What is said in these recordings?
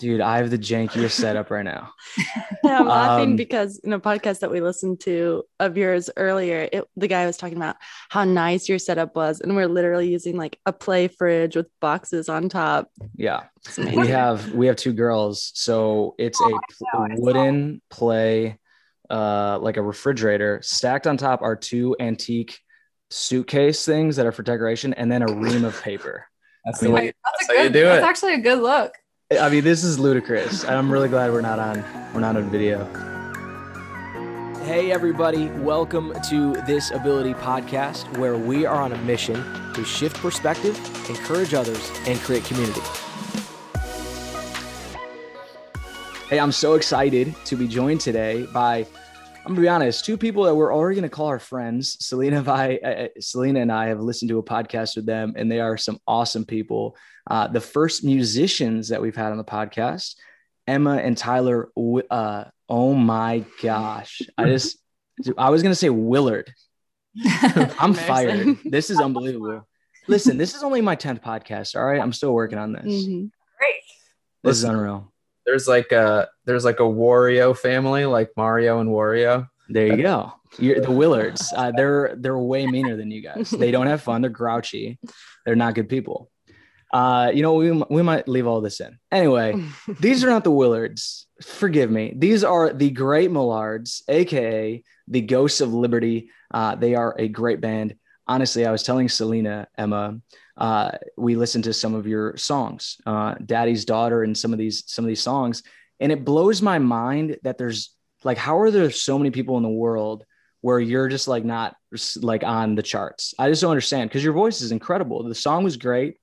Dude, I have the jankiest setup right now. Yeah, I'm laughing Um, because in a podcast that we listened to of yours earlier, it, the guy was talking about how nice your setup was, and we're literally using like a play fridge with boxes on top. Yeah. We have we have two girls, so it's Oh, a I know, wooden play uh like a refrigerator. Stacked on top are two antique suitcase things that are for decoration and then a ream of paper. That's I mean, the way. That's, That's a how you do That's it. actually a good look. I mean, this is ludicrous. I'm really glad we're not on we're not on video. Hey, everybody, welcome to This Ability Podcast, where we are on a mission to shift perspective, encourage others, and create community. Hey, I'm so excited to be joined today by I'm gonna be honest, two people that we're already gonna call our friends. Selena, and I, uh, Selena and I have listened to a podcast with them, and they are some awesome people. Uh, the first musicians that we've had on the podcast, Emma and Tyler. Uh, oh my gosh, I just I was gonna say Willard. I'm fired. This is unbelievable. Listen, this is only my 10th podcast. All right, I'm still working on this. Mhm. Great. This is Listen. unreal. There's like a there's like a Wario family, like Mario and Wario. There you go. You're the Willards. Uh, they're they're way meaner than you guys. They don't have fun. They're grouchy. They're not good people. Uh, you know, we we might leave all this in. Anyway, these are not the Willards. Forgive me. These are the Great Millards, aka the Ghosts of Liberty. Uh, they are a great band. Honestly, I was telling Selena, Emma, uh, we listened to some of your songs, uh, Daddy's Daughter, and some of these some of these songs, and it blows my mind that there's like, how are there so many people in the world where you're just like not like on the charts? I just don't understand because your voice is incredible. The song was great.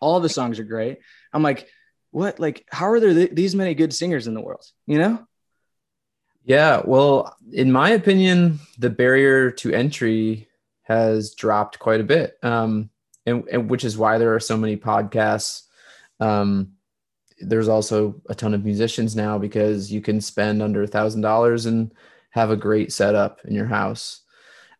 All the songs are great. I'm like, what? Like, how are there th- these many good singers in the world? You know? Yeah, well, in my opinion, the barrier to entry has dropped quite a bit, um, and, and which is why there are so many podcasts. Um, there's also a ton of musicians now because you can spend under a thousand dollars and have a great setup in your house.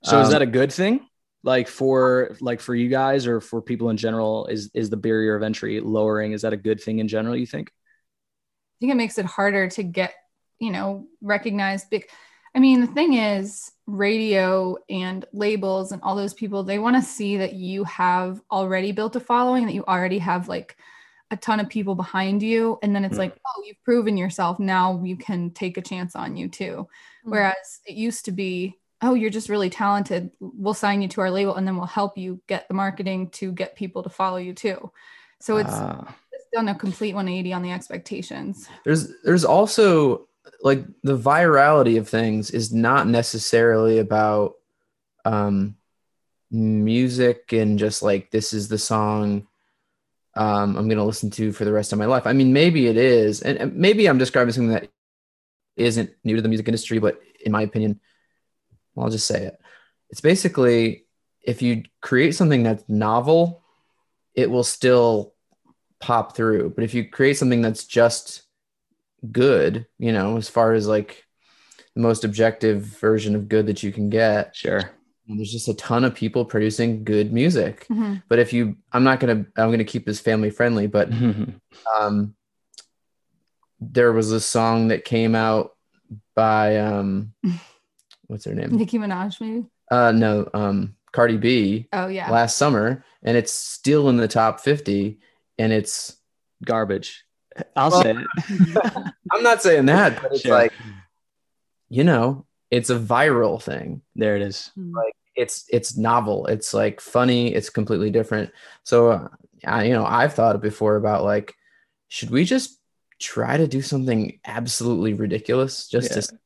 So is Um, that a good thing? Like for like for you guys or for people in general, is is the barrier of entry lowering? Is that a good thing in general? You think? I think it makes it harder to get, you know, recognized. Big. I mean, the thing is, radio and labels and all those people, they want to see that you have already built a following, that you already have like a ton of people behind you. And then it's Mm. like, oh, you've proven yourself. Now you can take a chance on you too. Mm. Whereas it used to be, oh, you're just really talented. We'll sign you to our label and then we'll help you get the marketing to get people to follow you too. So it's Ah, it's done a complete 180 on the expectations. there's there's also like the virality of things is not necessarily about um music and just like this is the song um i'm going to listen to for the rest of my life i mean maybe it is and, and maybe i'm describing something that isn't new to the music industry but in my opinion i'll just say it it's basically if you create something that's novel it will still pop through but if you create something that's just good, you know, as far as like the most objective version of good that you can get. sure. There's just a ton of people producing good music. Mhm. But if you, I'm not gonna, I'm gonna keep this family friendly. But um, there was a song that came out by um, what's her name? Nicki Minaj, maybe. Uh, no, um, Cardi B Oh yeah. last summer, and it's still in the top 50, and it's. Garbage. I'll Well, say it. I'm not saying that, but it's Sure. like, you know, it's a viral thing. There it is. Like it's it's novel it's like funny it's completely different so uh, I, you know i've thought before about like should we just try to do something absolutely ridiculous just to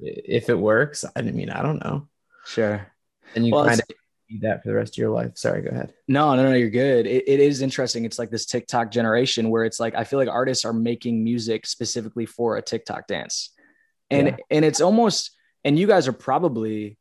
if it works i mean i don't know Sure. and you Well, kind of do that for the rest of your life sorry go ahead No, no, no, you're good. It, it is interesting. It's like this TikTok generation where it's like I feel like artists are making music specifically for a TikTok dance. And Yeah. and it's almost and you guys are probably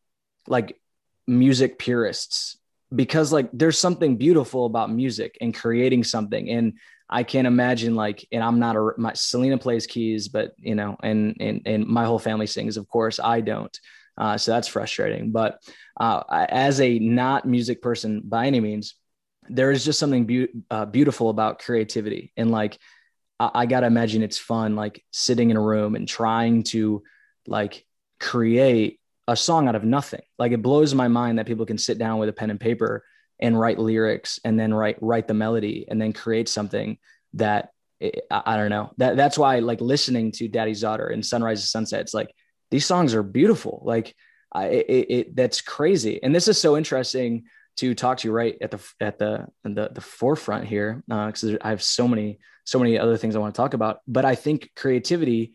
like music purists because like there's something beautiful about music and creating something and I can't imagine like and I'm not a my Selena plays keys but you know and and and my whole family sings of course I don't. Uh, so that's frustrating. But uh, as a not music person by any means, there is just something be- uh, beautiful about creativity and like I, I gotta imagine it's fun, like sitting in a room and trying to like create a song out of nothing. Like it blows my mind that people can sit down with a pen and paper and write lyrics and then write write the melody and then create something that I, I don't know. That that's why like listening to Daddy's Daughter and Sunrise to Sunset. It's like these songs are beautiful. Like I, it, it that's crazy. And this is so interesting to talk to you right at the at the the, the forefront here Uh, because uh, I have so many so many other things I want to talk about. But I think creativity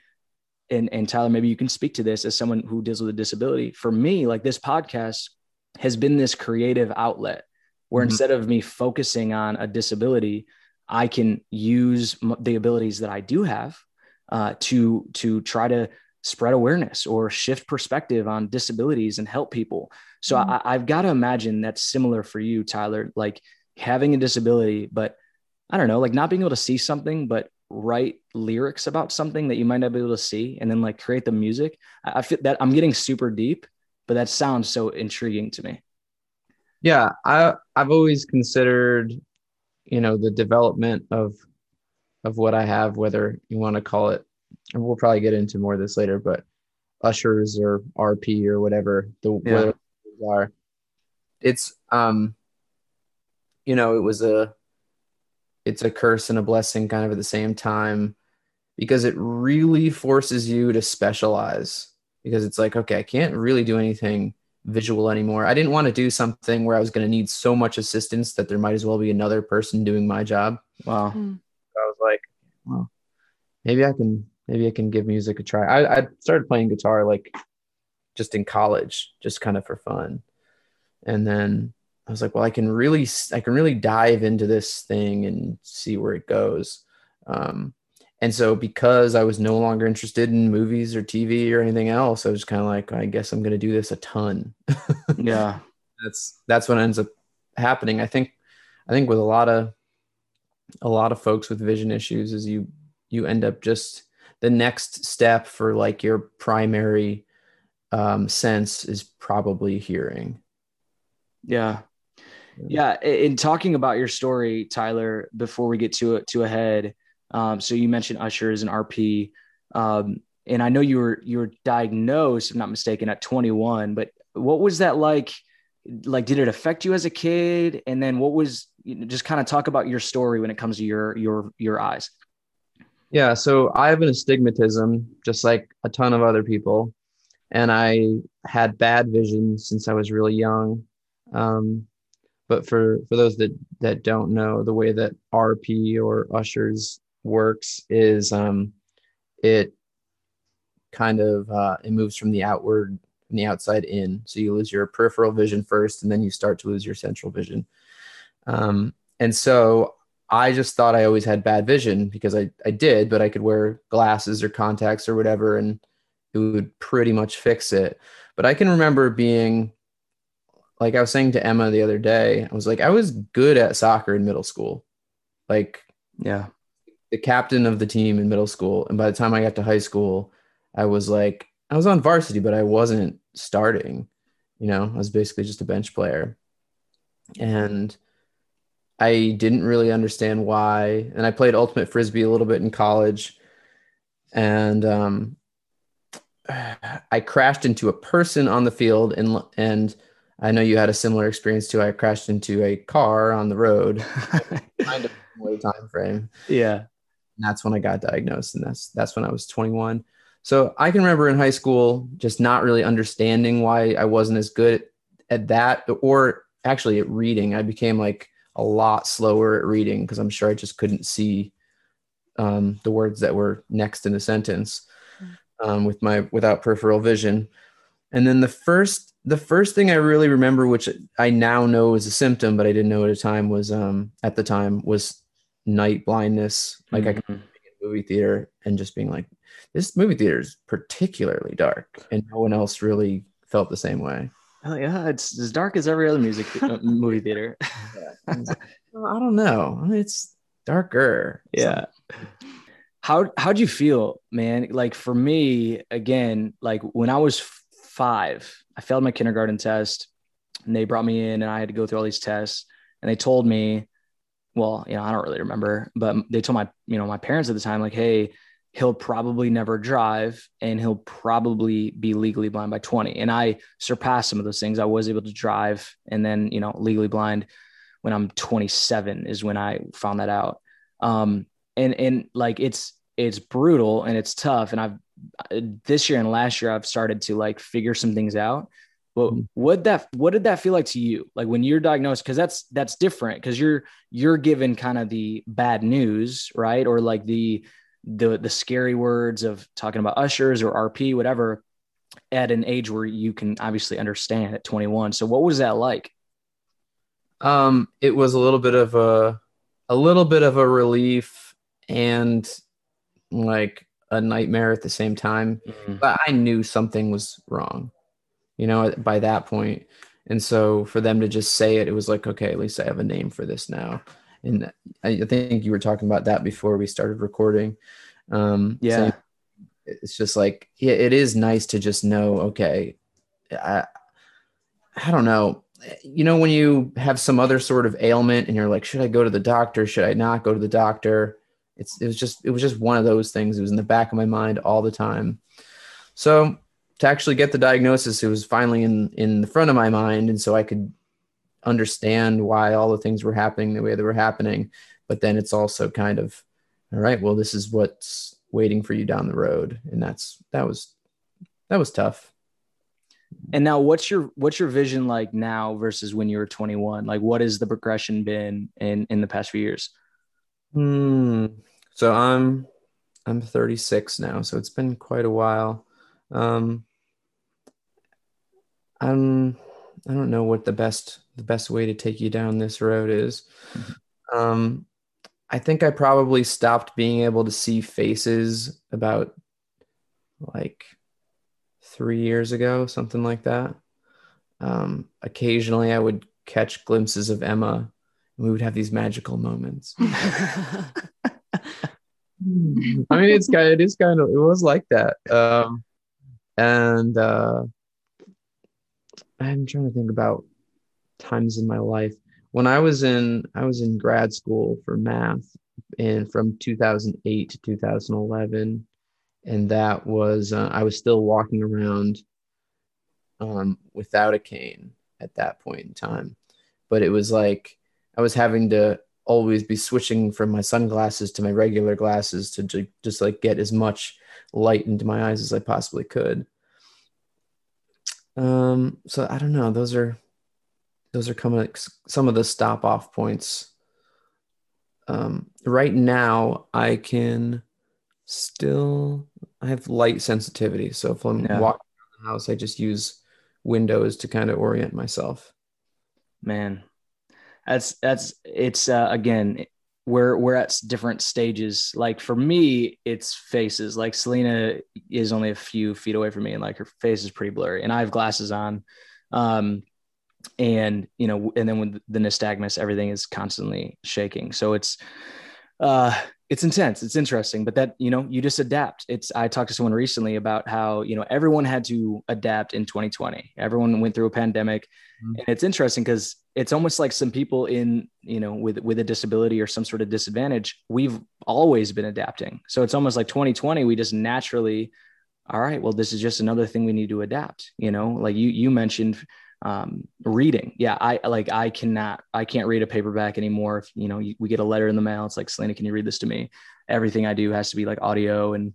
and and Tyler, maybe you can speak to this as someone who deals with a disability. For me, like this podcast has been this creative outlet where mm-hmm. instead of me focusing on a disability, I can use the abilities that I do have uh, to to try to spread awareness or shift perspective on disabilities and help people. So mm-hmm. I, I've got to imagine that's similar for you, Tyler. Like having a disability, but I don't know, like not being able to see something, but write lyrics about something that you might not be able to see and then like create the music. I, I feel that I'm getting super deep, but that sounds so intriguing to me. Yeah, I I've always considered, you know, the development of of what I have, whether you want to call it, and we'll probably get into more of this later, but Usher's or RP or whatever the yeah. are. It's um, you know, it was a it's a curse and a blessing kind of at the same time because it really forces you to specialize because it's like okay i can't really do anything visual anymore. I didn't want to do something where i was going to need so much assistance that there might as well be another person doing my job. Wow. Mm. i was like well maybe i can maybe i can give music a try. I, I started playing guitar like just in college just kind of for fun. And then I was like, well, I can really, I can really dive into this thing and see where it goes. Um, and so because I was no longer interested in movies or TV or anything else, I was kind of like, I guess I'm going to do this a ton. yeah. That's, that's what ends up happening. I think, I think with a lot of, a lot of folks with vision issues is you, you end up just the next step for like your primary um, sense is probably hearing. Yeah. Yeah, in talking about your story, Tyler, before we get to it to ahead, um, so you mentioned Usher's an RP, um, and I know you were you were diagnosed, if I'm not mistaken, at 21. But what was that like? Like, did it affect you as a kid? And then what was you know, just kind of talk about your story when it comes to your your your eyes? Yeah, so I have an astigmatism, just like a ton of other people, and I had bad vision since I was really young. Um, but for for those that that don't know the way that rp or Usher's works is um it kind of uh, it moves from the outward from the outside in. So you lose your peripheral vision first and then you start to lose your central vision. Um, and so i just thought i always had bad vision because i i did but i could wear glasses or contacts or whatever and it would pretty much fix it. But i can remember being like I was saying to Emma the other day, I was like, I was good at soccer in middle school. Like, yeah, the captain of the team in middle school. And by the time I got to high school, I was like, I was on varsity, but I wasn't starting. You know, I was basically just a bench player. And I didn't really understand why. And I played ultimate frisbee a little bit in college. And um, I crashed into a person on the field and and I know you had a similar experience too. I crashed into a car on the road, kind of way time frame. Yeah, and that's when I got diagnosed, and that's that's when I was 21. So I can remember in high school just not really understanding why I wasn't as good at that, or actually at reading. I became like a lot slower at reading because I'm sure I just couldn't see um, the words that were next in the sentence mm. um, with my without peripheral vision. And then the first the first thing I really remember, which I now know is a symptom, but I didn't know at the time, was um at the time was night blindness. Like mm-hmm. I could be in movie theater and just being like, this movie theater is particularly dark, and no one else really felt the same way. Oh yeah, it's as dark as every other music uh, movie theater. well, I don't know. It's darker. Yeah. How how'd you feel, man? Like for me, again, like when I was five, I failed my kindergarten test and they brought me in and I had to go through all these tests. And they told me, well, you know, I don't really remember, but they told my, you know, my parents at the time, like, hey, he'll probably never drive and he'll probably be legally blind by 20. And I surpassed some of those things. I was able to drive and then, you know, legally blind when I'm 27 is when I found that out. Um, and, and like, it's, it's brutal and it's tough. And I've, this year and last year, I've started to like figure some things out. But mm-hmm. what that what did that feel like to you? Like when you're diagnosed, because that's that's different because you're you're given kind of the bad news, right? Or like the the the scary words of talking about Usher's or RP, whatever, at an age where you can obviously understand at 21. So what was that like? Um, it was a little bit of a a little bit of a relief and like a nightmare at the same time. Mm-hmm. But I knew something was wrong, you know, by that point. And so for them to just say it, it was like, okay, at least I have a name for this now and I think you were talking about that before we started recording. Um, yeah, so it's just like yeah, it is nice to just know. Okay, I I don't know. You know, when you have some other sort of ailment and you're like, should I go to the doctor? Should I not go to the doctor? It's it was just it was just one of those things. It was in the back of my mind all the time. So to actually get the diagnosis, it was finally in in the front of my mind, and so I could understand why all the things were happening the way they were happening. But then it's also kind of, all right, well, this is what's waiting for you down the road. And that's, that was, that was tough. And now what's your, what's your vision like now versus when you were 21? Like what has the progression been in, in the past few years? Hmm. So I'm, I'm 36 now. So it's been quite a while. Um, I'm, I don't know what the best the best way to take you down this road is. Mm-hmm. Um, I think I probably stopped being able to see faces about like three years ago, something like that. Um, occasionally, I would catch glimpses of Emma, we would have these magical moments. I mean, it's kind of, it is kind of, it was like that. Um, and uh, I'm trying to think about times in my life. When I was in I was in grad school for math and from 2008 to 2011 and that was uh, I was still walking around um, without a cane at that point in time. But it was like I was having to always be switching from my sunglasses to my regular glasses to, just like get as much light into my eyes as I possibly could. Um, so I don't know. Those are those are coming some of the stop off points. Um, right now, I can still I have light sensitivity, so if I'm yeah. walking around the house, I just use windows to kind of orient myself. Man, that's that's it's uh, again we're we're at different stages. Like for me, it's faces. Like Selena is only a few feet away from me, and like her face is pretty blurry, and I have glasses on. Um, and you know and then with the nystagmus everything is constantly shaking so it's uh it's intense it's interesting but that you know you just adapt. It's i talked to someone recently about how you know everyone had to adapt in 2020 everyone went through a pandemic mm-hmm. and it's interesting because it's almost like some people in you know with with a disability or some sort of disadvantage we've always been adapting. So it's almost like 2020 we just naturally all right well this is just another thing we need to adapt you know? Like you you mentioned um, reading. Yeah, I like I cannot I can't read a paperback anymore. If you know we get a letter in the mail, it's like Selena, can you read this to me? Everything I do has to be like audio, and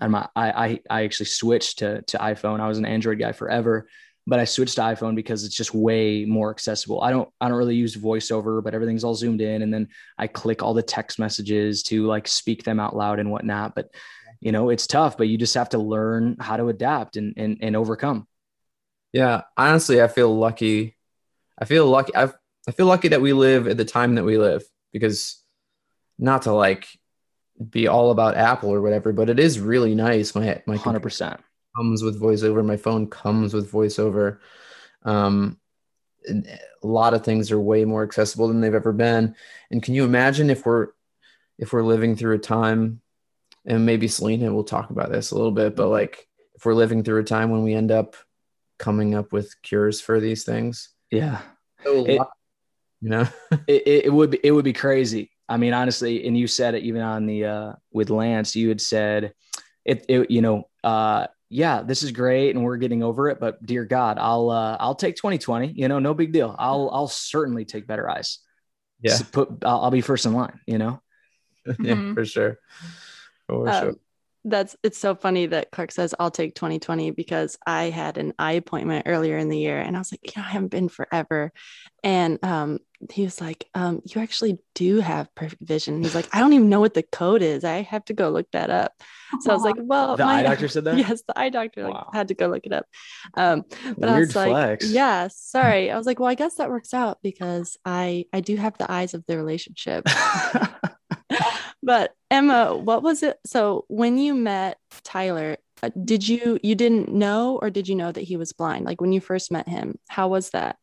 I'm I I I actually switched to to iPhone. I was an Android guy forever, but I switched to iPhone because it's just way more accessible. I don't I don't really use voiceover, but everything's all zoomed in, and then I click all the text messages to like speak them out loud and whatnot. But you know it's tough, but you just have to learn how to adapt and and, and overcome. Yeah, honestly, I feel lucky. I feel lucky. I I feel lucky that we live at the time that we live because not to like be all about Apple or whatever, but it is really nice. My my hundred percent comes with voiceover. My phone comes with voiceover. Um, a lot of things are way more accessible than they've ever been. And can you imagine if we're if we're living through a time, and maybe Selena will talk about this a little bit, but like if we're living through a time when we end up coming up with cures for these things. Yeah. So it, You know? it, it, it would be it would be crazy. I mean, honestly, and you said it even on the uh with Lance, you had said it, it you know, uh yeah, this is great and we're getting over it, but dear God, I'll uh I'll take 2020, you know, no big deal. I'll I'll certainly take better eyes. Yeah. So put I'll, I'll be first in line, you know. yeah, Mhm. for sure. For Um, sure. That's it's so funny that Clark says I'll take 2020 because I had an eye appointment earlier in the year and I was like, you know, I haven't been forever. And um he was like, um, you actually do have perfect vision. He's like, I don't even know what the code is. I have to go look that up. So I was like, well, The my eye doctor said that? Yes, the eye doctor like, Wow. had to go look it up. Um, but I Weird was like, flex. yeah, sorry. I was like, well, I guess that works out because I I do have the eyes of the relationship. but Emma, what was it? So when you met Tyler, uh, did you you didn't know or did you know that he was blind? Like when you first met him, how was that?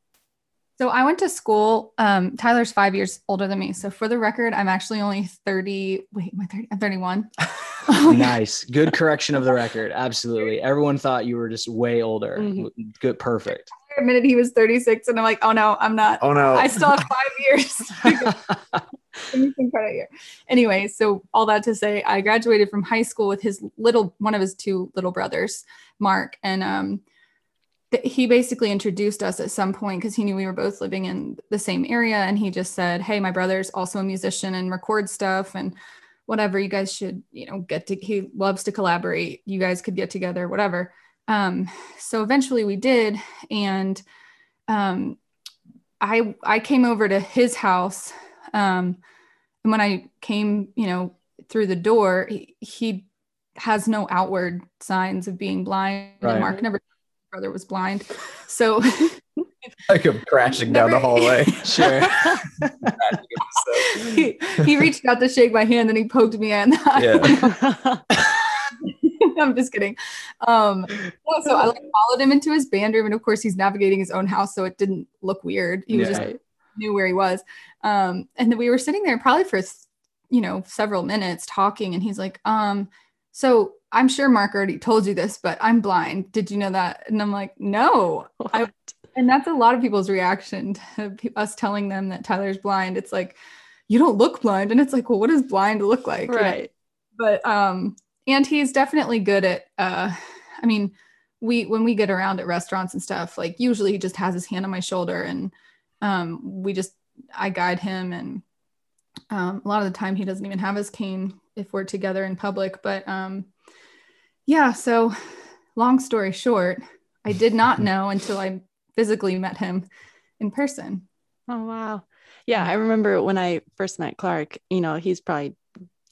So I went to school. Um, Tyler's five years older than me. So for the record, I'm actually only 30. Wait, am I 30? I'm 31. nice. Good correction of the record. Absolutely. Everyone thought you were just way older. Mhm. Good, perfect. I admitted he was 36, and I'm like, oh no, I'm not. Oh no. I still have five years. Credit here. Anyway, so all that to say, I graduated from high school with his little one of his two little brothers, Mark, and um, th- he basically introduced us at some point because he knew we were both living in the same area, and he just said, "Hey, my brother's also a musician and records stuff, and whatever. You guys should, you know, get to. He loves to collaborate. You guys could get together, whatever." Um, so eventually we did, and um, I I came over to his house um, and when I came, you know, through the door, he, he has no outward signs of being blind. Right. Mark never brother was blind. So like I'm crashing down the hallway. Sure. he, he reached out to shake my hand and he poked me in. I'm just kidding. Um, so I like followed him into his band room, and of course he's navigating his own house, so it didn't look weird. He was Yeah. just knew where he was. Um, and then we were sitting there probably for you know several minutes talking, and he's like, um, so I'm sure Mark already told you this, but I'm blind. Did you know that? And I'm like, no. I, and that's a lot of people's reaction to us telling them that Tyler's blind. It's like, you don't look blind, and it's like, well, what does blind look like? You know? right. but um and he's definitely good at uh i mean we when we get around at restaurants and stuff like usually he just has his hand on my shoulder and um we just i guide him and um a lot of the time he doesn't even have his cane if we're together in public but um yeah so long story short i did not know until i physically met him in person Oh wow. Yeah, I remember when I first met Clark, you know, he's probably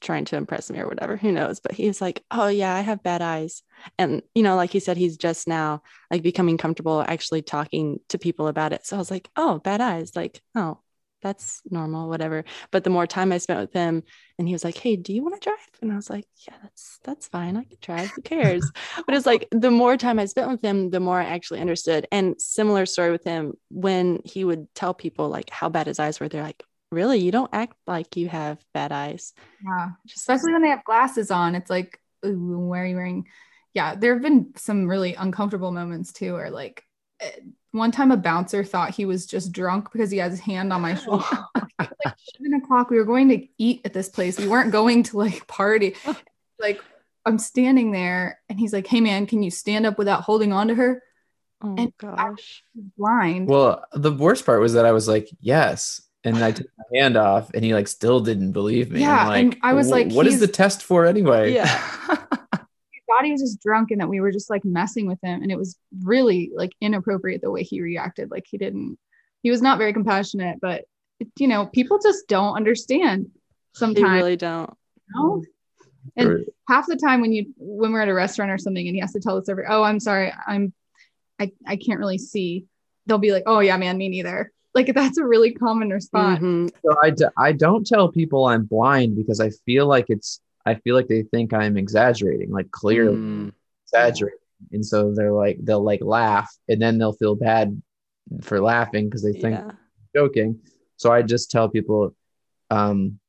trying to impress me or whatever, who knows, but he was like, "Oh yeah, I have bad eyes." And you know, like he said he's just now like becoming comfortable actually talking to people about it. So I was like, "Oh, bad eyes." Like, "Oh, that's normal, whatever." But the more time I spent with him and he was like, "Hey, do you want to drive?" And I was like, "Yeah, that's that's fine. I can drive. Who cares?" but it's like the more time I spent with him, the more I actually understood. And similar story with him when he would tell people like how bad his eyes were. They're like, "Really? You don't act like you have bad eyes." yeah especially when they have glasses on it's like ooh, why are you wearing yeah there have been some really uncomfortable moments too or like eh, one time a bouncer thought he was just drunk because he had his hand on my shoulder like seven o'clock we were going to eat at this place we weren't going to like party like i'm standing there and he's like hey man can you stand up without holding on to her oh and- gosh. blind Well, the worst part was that I was like, yes. And I took my hand off and he like still didn't believe me. Yeah, like, and I was like, what is the test for anyway? Yeah. He thought he was just drunk and that we were just like messing with him and it was really like inappropriate the way he reacted like he didn't he was not very compassionate but you know people just don't understand sometimes. They really don't. you know? and Or- half the time when you when we're at a restaurant or something and he has to tell the server oh i'm sorry i'm i, I can't really see they'll be like oh yeah man me neither like that's a really common response Mhm. So I, d- I don't tell people I'm blind because I feel like it's I feel like they think I'm exaggerating, like clearly Mm, exaggerating, and so they're like they'll like laugh and then they'll feel bad for laughing because they think Yeah. Joking. So I just tell people, um,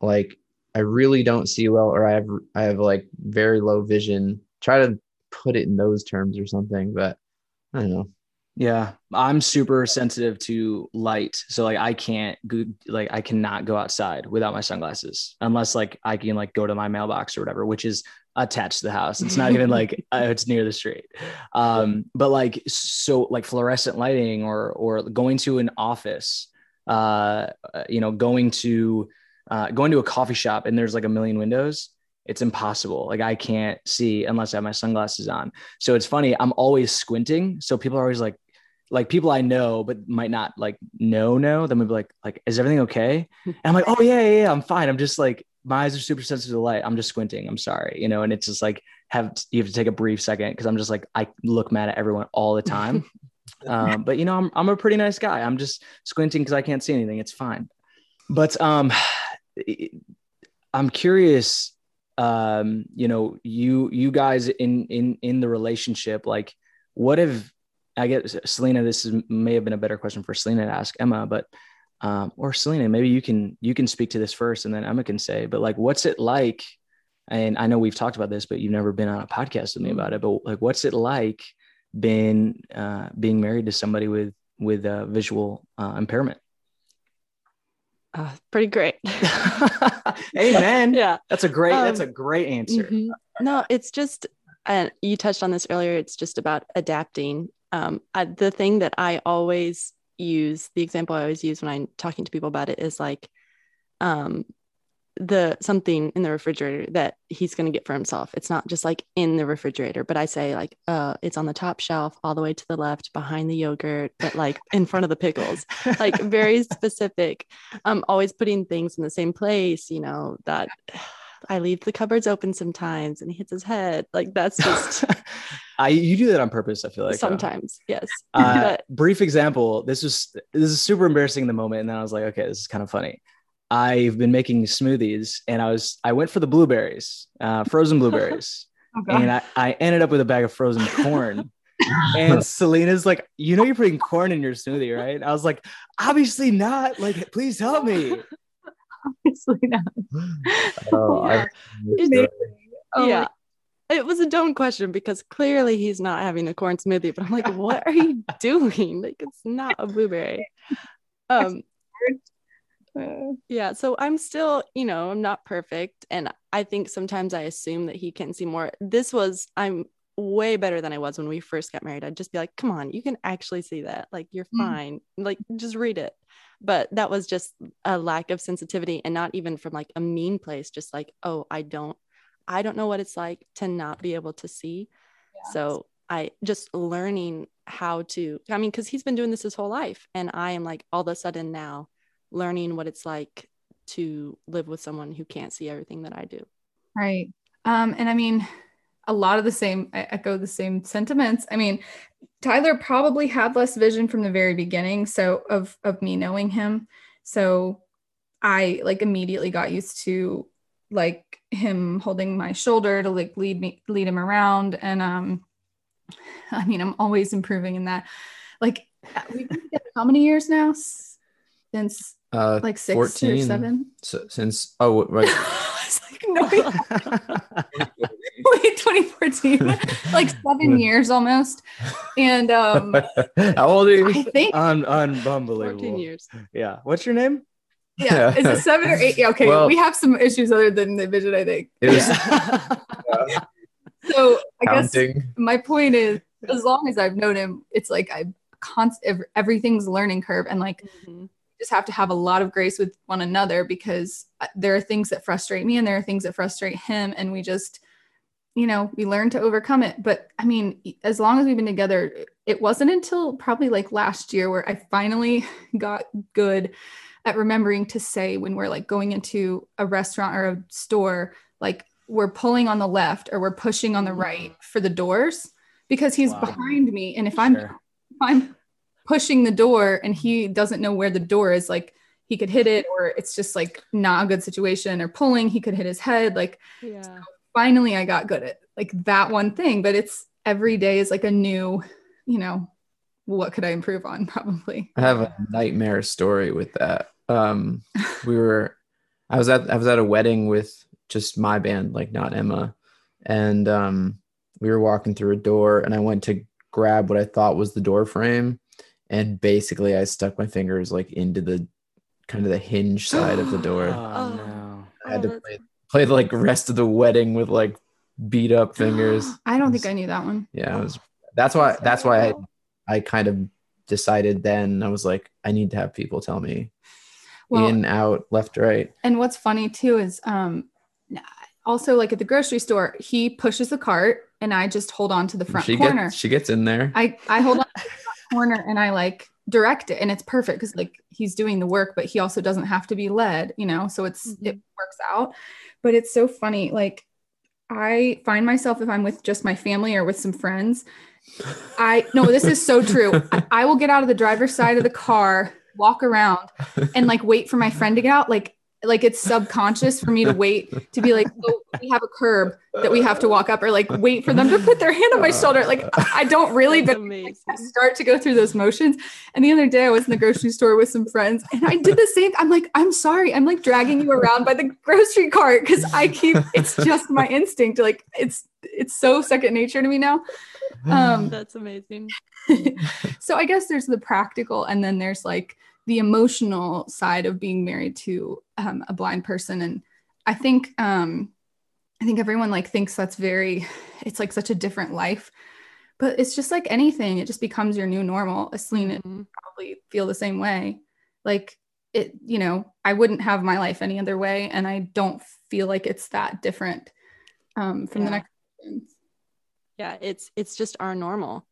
like I really don't see well, or I have I have like very low vision. Try to put it in those terms or something, but I don't know. Yeah, I'm super sensitive to light. So like I can't go, like I cannot go outside without my sunglasses unless like I can like go to my mailbox or whatever, which is attached to the house. It's not even like uh, it's near the street. Um, but like so like fluorescent lighting or or going to an office, uh, you know, going to uh, going to a coffee shop and there's like a million windows it's impossible. Like I can't see unless I have my sunglasses on. So it's funny. I'm always squinting. So people are always like, like people I know, but might not like know, know, then we'd be like, like, is everything okay? And I'm like, oh yeah, yeah, yeah, I'm fine. I'm just like, my eyes are super sensitive to light. I'm just squinting. I'm sorry, you know, and it's just like have you have to take a brief second because I'm just like I look mad at everyone all the time. um, but you know, I'm I'm a pretty nice guy. I'm just squinting because I can't see anything. It's fine. But um, I'm curious. Um, you know, you you guys in in in the relationship, like, what if I guess Selena, this is, may have been a better question for Selena to ask Emma, but um, or Selena, maybe you can you can speak to this first, and then Emma can say. But like, what's it like? And I know we've talked about this, but you've never been on a podcast with me about it. But like, what's it like being uh, being married to somebody with with a visual uh, impairment? Uh, pretty great. Amen. yeah. That's a great. Um, that's a great answer. Mhm. No, it's just, and you touched on this earlier. It's just about adapting. Um, I, the thing that I always use, the example I always use when I'm talking to people about it is like, um, the something in the refrigerator that he's going to get for himself. It's not just like in the refrigerator, but I say like, uh, it's on the top shelf, all the way to the left, behind the yogurt, but like in front of the pickles. Like very specific. Um, always putting things in the same place. You know that I leave the cupboards open sometimes, and he hits his head. Like that's just I you do that on purpose. I feel like uh, sometimes, yes. Uh, but brief example. This was this is super embarrassing in the moment, and then I was like, okay, this is kind of funny. I've been making smoothies, and I was I went for the blueberries, uh, frozen blueberries, Oh, and I, I ended up with a bag of frozen corn. and Selena's like, you know, you're putting corn in your smoothie, right? I was like, obviously not. Like, please help me. Obviously not. Oh, I- It's- Oh, yeah. It was a dumb question because clearly he's not having a corn smoothie, but I'm like, what are you doing? Like it's not a blueberry. Um uh, yeah, so I'm still, you know, I'm not perfect. And I think sometimes I assume that he can see more. This was, I'm way better than I was when we first got married. I'd just be like, come on, you can actually see that. Like, you're Mm. fine. Like, just read it. But that was just a lack of sensitivity and not even from like a mean place, just like, oh, I don't, I don't know what it's like to not be able to see. Yeah. So I just learning how to, I mean, because he's been doing this his whole life. And I am like all of a sudden now learning what it's like to live with someone who can't see everything that I do. Right. Um, and I mean, a lot of the same, I echo the same sentiments. I mean, Tyler probably had less vision from the very beginning. So of of me knowing him. So I like immediately got used to like him holding my shoulder to like lead me lead him around. And um I mean, I'm always improving in that. Like we've been together how many years now? Since uh, like six 14. or seven. so, since oh right, was like, no, wait, 2014, like seven years almost. And um, how old are you? I you? think, Un- 14 years. Yeah. What's your name? yeah, is it seven or eight? Yeah, okay, Well- we have some issues other than the vision, I think. It was Yeah. So I guess my point is, as long as I've known him, it's like I constant everything's learning curve, and like Mhm. Just have to have a lot of grace with one another because uh, there are things that frustrate me and there are things that frustrate him and we just you know we learn to overcome it. But i mean as long as we've been together it wasn't until probably like last year where i finally got good at remembering to say when we're like going into a restaurant or a store like we're pulling on the left or we're pushing on the right for the doors because he's Wow. behind me. And if i'm if I'm pushing the door and he doesn't know where the door is, like he could hit it, or it's just like not a good situation, or pulling, he could hit his head. Like Yeah. finally, I got good at like that one thing, but it's every day is like a new, you know, what could I improve on? Probably. I have a nightmare story with that. Um, we were, I was at, I was at a wedding with just my band, like not Emma, and um, we were walking through a door, and I went to grab what I thought was the door frame, and basically I stuck my fingers like into the kind of the hinge side of the door. Oh, Oh. no. I had to that's- play, play the like rest of the wedding with like beat up fingers. I don't think I knew that one. Yeah, it was. That's why. That's why I I kind of decided then. I was like, I need to have people tell me Well, in, out, left, right. and what's funny too is um also like at the grocery store, he pushes the cart and I just hold on to the front she corner. gets she gets in there. I I hold on to the front corner and I like direct it and it's perfect because like he's doing the work, but he also doesn't have to be led, you know, so it's mm-hmm. it works out. But it's so funny. Like I find myself if I'm with just my family or with some friends, I no, this is so true. I, I will get out of the driver's side of the car, walk around, and like wait for my friend to get out. Like like it's subconscious for me to wait to be like, oh, we have a curb that we have to walk up, or like wait for them to put their hand on my shoulder. Like I don't really, but. Start to go through those motions. And the other day I was in the grocery store with some friends and I did the same. I'm like, I'm sorry. I'm like dragging you around by the grocery cart because I keep it's just my instinct. Like it's it's so second nature to me now. Um That's amazing. so I guess there's the practical and then there's like the emotional side of being married to um, a blind person. And I think um I think everyone like thinks that's very it's like such a different life. But it's just like anything, it just becomes your new normal. Celine, Mhm. probably feel the same way. Like it, you know, I wouldn't have my life any other way, and I don't feel like it's that different um, from the next. Yeah, it's it's just our normal.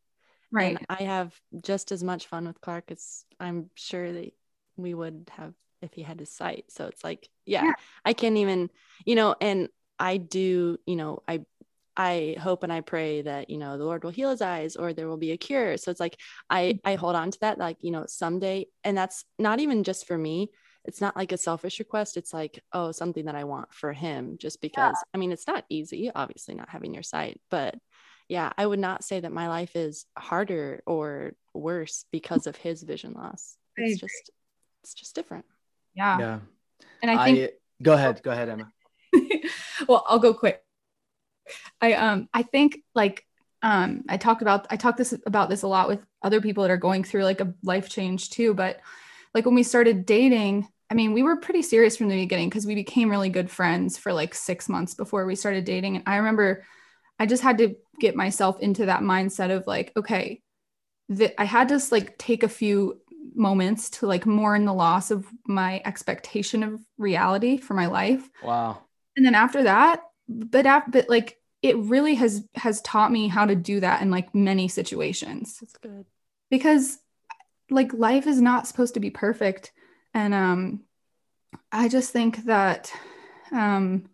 Right. And I have just as much fun with Clark as I'm sure that we would have if he had his sight. So it's like, yeah, Yeah. I can't even, you know, and I do, you know, I I hope and I pray that, you know, the Lord will heal his eyes or there will be a cure. So it's like I I hold on to that like, you know, someday and that's not even just for me. It's not like a selfish request. It's like, oh, something that I want for him just because I mean, it's not easy, obviously not having your sight, but yeah, I would not say that my life is harder or worse because of his vision loss. It's just it's just different. Yeah. Yeah. And I think go ahead. Go ahead, Emma. well, I'll go quick. I um I think like um I talked about I talked this about this a lot with other people that are going through like a life change too, but like when we started dating, I mean, we were pretty serious from the beginning because we became really good friends for like 6 months before we started dating and I remember I just had to get myself into that mindset of like okay, that I had to like take a few moments to like mourn the loss of my expectation of reality for my life Wow. and then after that but after, but like it really has has taught me how to do that in like many situations That's good. because like life is not supposed to be perfect and um i just think that um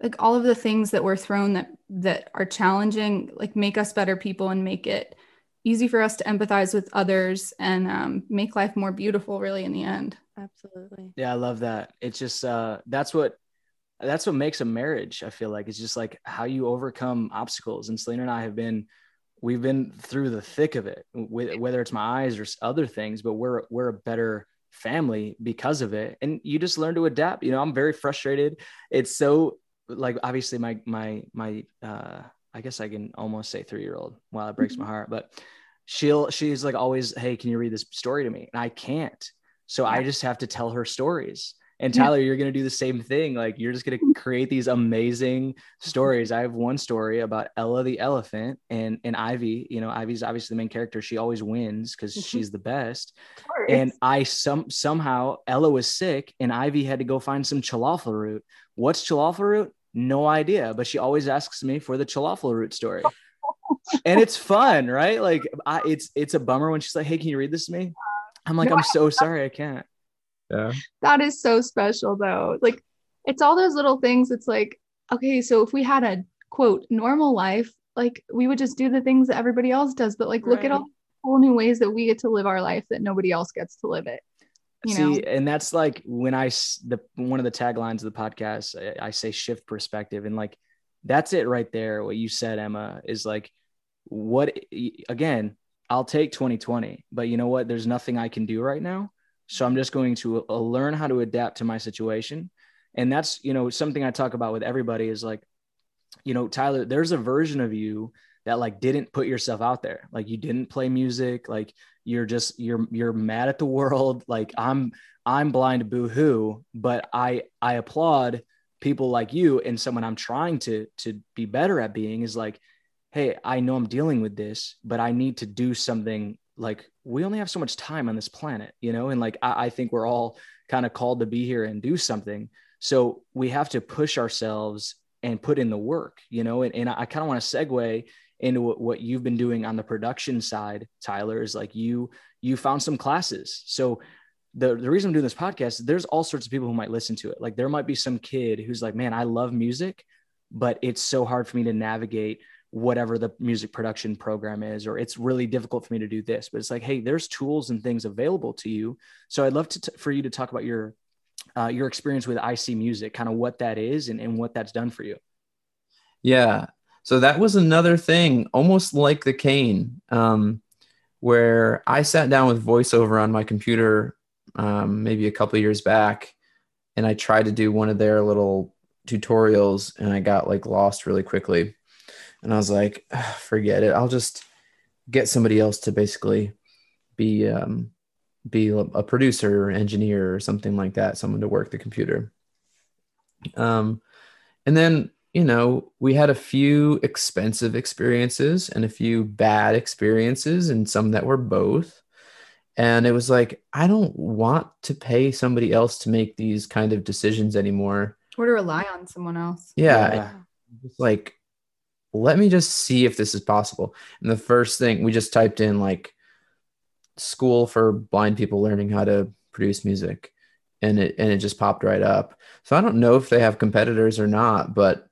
like all of the things that were thrown that that are challenging like make us better people and make it easy for us to empathize with others and um, make life more beautiful really in the end Absolutely. Yeah, I love that. It's just uh that's what that's what makes a marriage, I feel like. It's just like how you overcome obstacles. And Selena and I have been we've been through the thick of it, with, whether it's my eyes or other things, but we're we're a better family because of it. And you just learn to adapt. You know, I'm very frustrated. It's so like obviously my my my uh I guess I can almost say three year old. Wow, it breaks my heart. But she'll she's like always, hey, can you read this story to me? And I can't. So I just have to tell her stories. And Yeah. Tyler, you're going to do the same thing. Like you're just going to create these amazing stories. I have one story about Ella the elephant and and Ivy. You know, Ivy's obviously the main character. She always wins because Mhm. she's the best. And I some somehow Ella was sick and Ivy had to go find some falafel root. What's falafel root? No idea. But she always asks me for the falafel root story. and it's fun, right? Like I, it's it's a bummer when she's like, "Hey, can you read this to me?" I'm like, No, "I'm so sorry, I can't." Yeah. that is so special though like it's all those little things it's like okay so if we had a quote normal life like we would just do the things that everybody else does but like look at all whole new ways that we get to live our life that nobody else gets to live it you See, know and that's like when I the one of the taglines of the podcast, I, I say shift perspective, and like that's it right there. What you said, Emma, is like what again? I'll take 2020, but you know what? There's nothing I can do right now, so I'm just going to uh, learn how to adapt to my situation, and that's you know something I talk about with everybody is like, you know, Tyler, there's a version of you that like didn't put yourself out there. Like you didn't play music. Like you're just you're you're mad at the world. Like I'm I'm blind boo hoo, but I I applaud people like you and someone I'm trying to to be better at being is like, hey, I know I'm dealing with this, but I need to do something like we only have so much time on this planet, you know, and like I, I think we're all kind of called to be here and do something. So we have to push ourselves and put in the work, you know, and, and I kind of want to segue into what, what you've been doing on the production side, Tyler, is like you you found some classes. So the, the reason I'm doing this podcast, there's all sorts of people who might listen to it. Like there might be some kid who's like, man, I love music, but it's so hard for me to navigate whatever the music production program is, or it's really difficult for me to do this. But it's like, hey, there's tools and things available to you. So I'd love to t- for you to talk about your uh, your experience with IC Music, kind of what that is and, and what that's done for you. Yeah. So that was another thing, almost like the cane, um, where I sat down with VoiceOver on my computer um, maybe a couple years back, and I tried to do one of their little tutorials, and I got like lost really quickly, and I was like, forget it. I'll just get somebody else to basically be um, be a producer, or engineer, or something like that, someone to work the computer. Um, and then you know we had a few expensive experiences and a few bad experiences, and some that were both and it was like i don't want to pay somebody else to make these kind of decisions anymore or to rely on someone else yeah, yeah. It's like let me just see if this is possible. And the first thing we just typed in like school for blind people learning how to produce music. And it and it just popped right up. So i don't know if they have competitors or not but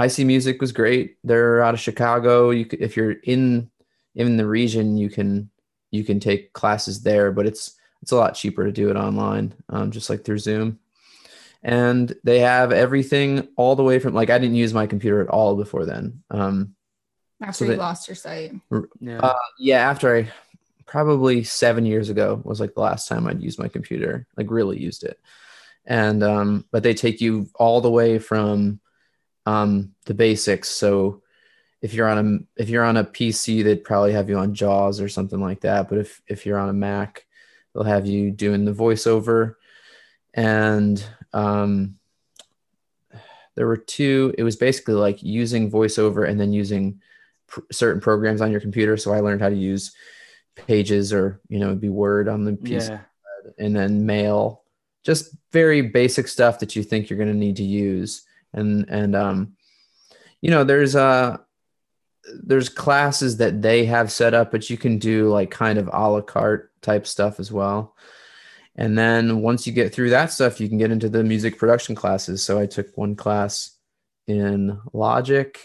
ic music was great. They're out of chicago. You could, if you're in in the region you can you can take classes there, but it's it's a lot cheaper to do it online, um, just like through Zoom. And they have everything all the way from like I didn't use my computer at all before then. Um, after so you lost your sight. Yeah. Uh, yeah. After I probably seven years ago was like the last time I'd used my computer, like really used it. And um, but they take you all the way from um, the basics. So if you're on a if you're on a PC, they'd probably have you on JAWS or something like that. But if if you're on a Mac, they'll have you doing the voiceover. And um, there were two. It was basically like using voiceover and then using pr- certain programs on your computer. So I learned how to use Pages or you know it'd be Word on the PC, yeah. and then Mail. Just very basic stuff that you think you're going to need to use. And and um, you know, there's a uh, there's classes that they have set up, but you can do like kind of a la carte type stuff as well. And then once you get through that stuff, you can get into the music production classes. So I took one class in Logic,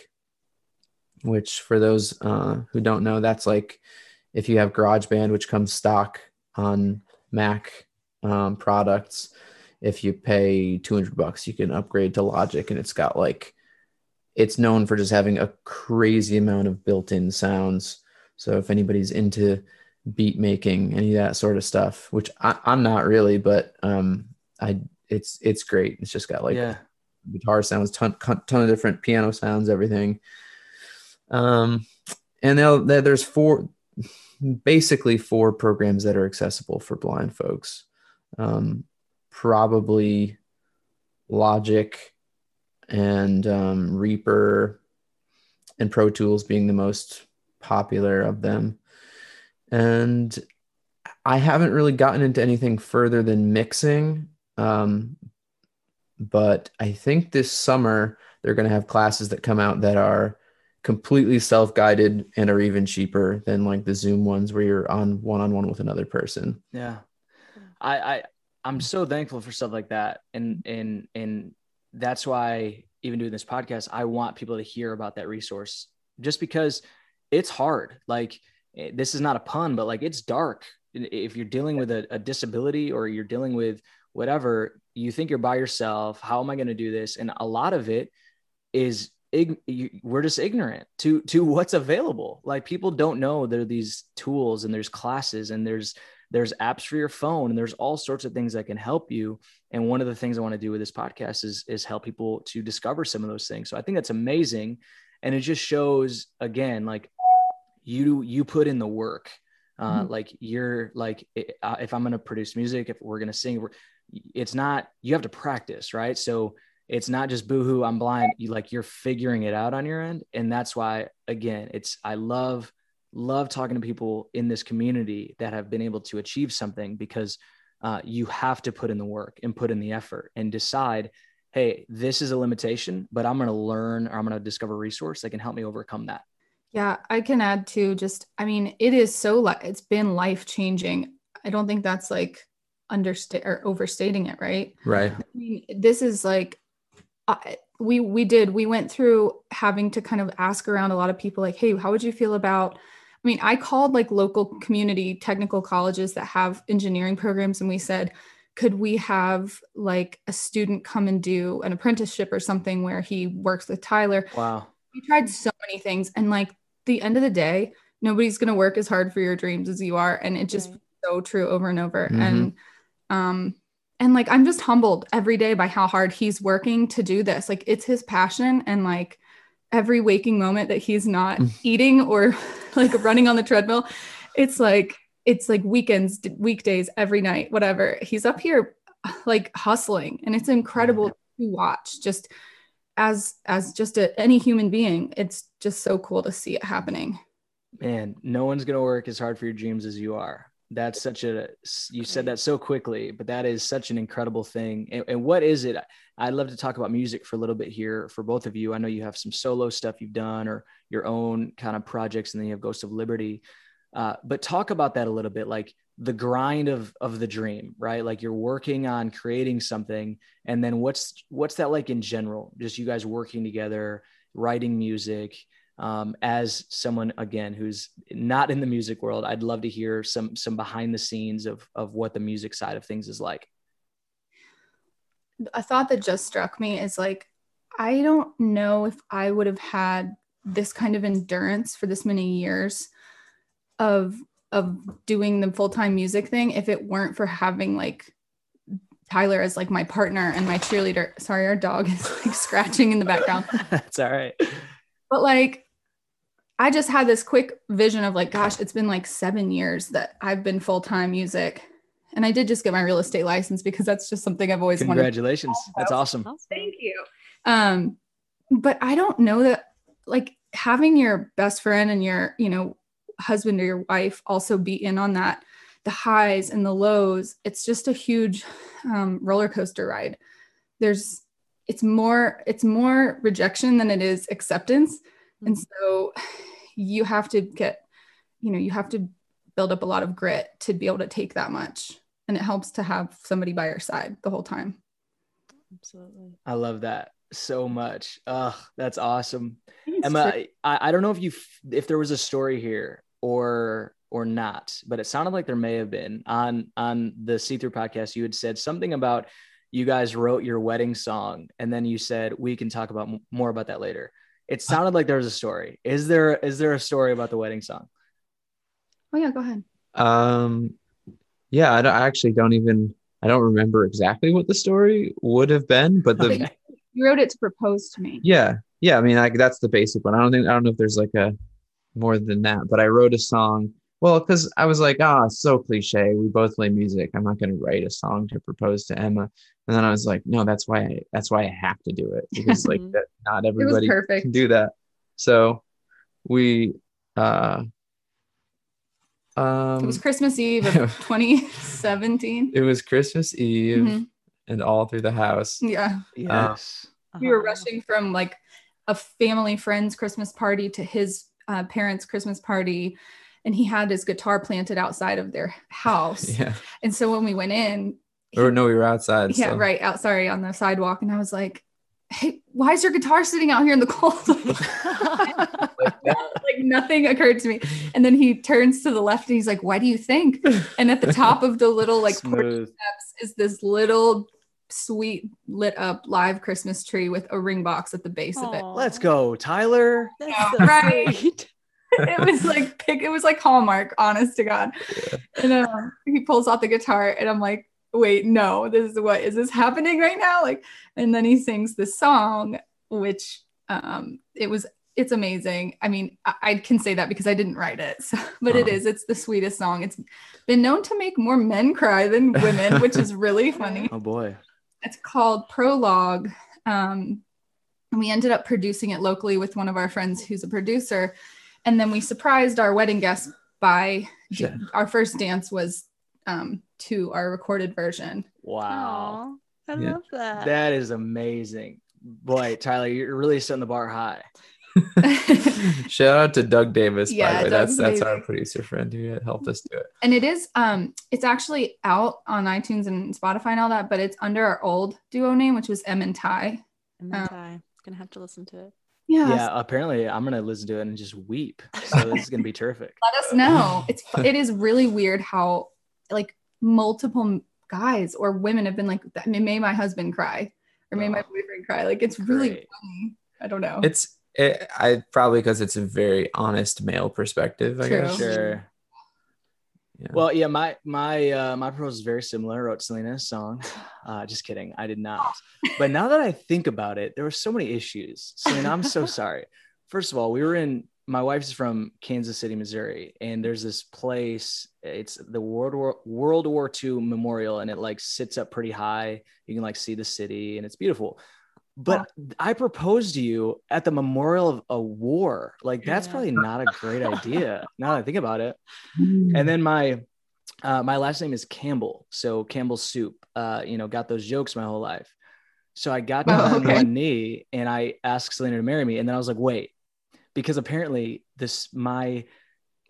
which for those uh, who don't know, that's like if you have GarageBand, which comes stock on Mac um, products, if you pay 200 bucks, you can upgrade to Logic and it's got like it's known for just having a crazy amount of built-in sounds. So if anybody's into beat making, any of that sort of stuff, which I, am not really, but um, I it's it's great. It's just got like yeah. guitar sounds, ton ton of different piano sounds, everything. Um, and there's four, basically four programs that are accessible for blind folks. Um, probably Logic, and um, Reaper and Pro Tools being the most popular of them. And I haven't really gotten into anything further than mixing. Um, but I think this summer they're going to have classes that come out that are completely self-guided and are even cheaper than like the Zoom ones where you're on one-on-one with another person. Yeah. I, I I'm so thankful for stuff like that. And and and that's why even doing this podcast, I want people to hear about that resource just because it's hard. Like Eh, this is not a pun, but like it's dark. If you're dealing with a, a disability or you're dealing with whatever, you think you're by yourself. How am I going to do this? And a lot of it is we're just ignorant to to what's available. Like people don't know there are these tools and there's classes and there's there's apps for your phone and there's all sorts of things that can help you and one of the things i want to do with this podcast is is help people to discover some of those things so i think that's amazing and it just shows again like you you put in the work uh Mhm. like you're like uh, if i'm going to produce music if we're going to sing it's not you have to practice right? So it's not just boohoo i'm blind. You like you're figuring it out on your end and that's why again it's i love love talking to people in this community that have been able to achieve something because uh, you have to put in the work and put in the effort and decide hey this is a limitation but i'm going to learn or i'm going to discover a resource that can help me overcome that Yeah, I can add to just, I mean, it is so, li- it's been life changing. I don't think that's like understate or overstating it, right? Right. I mean, this is like, I we we did we went through having to kind of ask around a lot of people like hey how would you feel about i mean i called like local community technical colleges that have engineering programs and we said could we have like a student come and do an apprenticeship or something where he works with tyler wow we tried so many things and like the end of the day nobody's going to work as hard for your dreams as you are and it just Right. so true over and over Mhm. and um and like i'm just humbled every day by how hard he's working to do this like it's his passion and like every waking moment that he's not Mm. eating or like running on the treadmill it's like it's like weekends weekdays every night whatever he's up here like hustling and it's incredible to watch just as as just a, any human being it's just so cool to see it happening. Man no one's going to work as hard for your dreams as you are. That's such a you said that so quickly but that is such an incredible thing. And, and what is it? I'd love to talk about music for a little bit here for both of you. I know you have some solo stuff you've done or your own kind of projects and then you have ghost of liberty. Uh, but talk about that a little bit like the grind of of the dream right? Like you're working on creating something and then what's what's that like in general? Just you guys working together writing music um, as someone again who's not in the music world i'd love to hear some some behind the scenes of of what the music side of things is like. A thought that just struck me is like i don't know if i would have had this kind of endurance for this many years of of doing the full-time music thing if it weren't for having like tyler as like my partner and my cheerleader. Sorry our dog is like scratching in the background. That's all right. But like i just had this quick vision of like gosh it's been like seven years that i've been full-time music. And i did just get my real estate license because that's just something i've always wanted congratulations. That's awesome. Thank you. Um, but I don't know that like having your best friend and your, you know, husband or your wife also be in on that, the highs and the lows, it's just a huge um, roller coaster ride. There's it's more it's more rejection than it is acceptance. And so you have to get, you know, you have to build up a lot of grit to be able to take that much. And it helps to have somebody by your side the whole time. Absolutely. i love that so much oh that's awesome Emma. I, I don't know if you if there was a story here or or not, but it sounded like there may have been on on the See Through podcast. You had said something about you guys wrote your wedding song, and then you said we can talk about m- more about that later. It sounded like there was a story. Is there is there a story about the wedding song? Oh yeah, go ahead. Um, yeah, I, don't- I actually don't even I don't remember exactly what the story would have been, but the Okay. You wrote it to propose to me. yeah yeah I mean like that's the basic one. I don't think I don't know if there's like a more than that, but I wrote a song. Well, because I was like, ah, it's so cliche. We both play music. I'm not going to write a song to propose to Emma. And then I was like, no, that's why I, that's why I have to do it because like that not everybody can do that. So we uh um It was Christmas Eve of 2017. it was Christmas Eve Mhm. and all through the house. Yeah. Yes. We were Uh-huh. rushing from like a family friend's Christmas party to his uh, parents' Christmas party. And he had his guitar planted outside of their house. Yeah. And so when we went in, Or no, we were outside. yeah, so- right out, sorry, on the sidewalk. And I was like, hey, why is your guitar sitting out here in the cold? like nothing occurred to me. And then he turns to the left and he's like, Why do you think? And at the top of the little like porch steps is this little sweet lit up live Christmas tree with a ring box at the base of it. Let's go, Tyler. That's so Right. sweet. It was like pick, it was like Hallmark, honest to God. And um, he pulls out the guitar and I'm like, wait, no, this is what is this happening right now? Like, and then he sings this song, which um it was it's amazing. I mean, I, I can say that because I didn't write it, so, but it Oh. is. It's the sweetest song. It's been known to make more men cry than women, which is really funny. Oh boy. It's called Prologue. Um, and we ended up producing it locally with one of our friends who's a producer, and then we surprised our wedding guests by Sure. our first dance was um, to our recorded version. Wow. Aw, I Yeah. love that. That is amazing. Boy, Tyler, you're really setting the bar high. Shout out to Doug Davis, by Yeah, the way. That's Doug's that's our producer friend who helped us do it. and it is um it's actually out on iTunes and Spotify and all that, but it's under our old duo name, which was M and Ty. M and then Um, Ty. Gonna have to listen to it. Yeah. Yeah, apparently I'm gonna listen to it and just weep. So this is gonna be terrific. Let us know. It's it is really weird how like multiple guys or women have been like that made my husband cry or made my Oh. boyfriend cry. Like it's really Great. funny. I don't know. It's it, I probably because it's a very honest male perspective. I True. guess. Sure. Yeah. Well, yeah, my my uh my proposal is very similar. I wrote Selena's song. Uh just kidding. I did not. But now that I think about it, there were so many issues. Selena, I'm so sorry. First of all, we were in my wife's from Kansas City, Missouri, and there's this place. It's the World War World War II Memorial, and it like sits up pretty high. You can like see the city, and it's beautiful. But I proposed to you at the memorial of a war. Like that's Yeah. probably not a great idea. now that I think about it. And then my uh, my last name is Campbell, so Campbell Soup. Uh, you know, got those jokes my whole life. So I got down Oh, on okay. one knee and I asked Selena to marry me, and then I was like, wait, because apparently this my